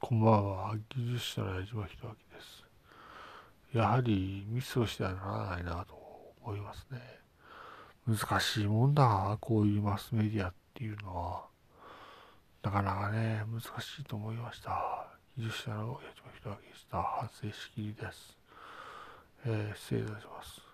こんばんは、技術者の矢島弘明です。やはりミスをしてはならないなと思いますね。難しいもんだ、こういうマスメディアっていうのは。なかなかね、難しいと思いました。技術者の矢島弘明でした。反省しきりです。えー、失礼いたします。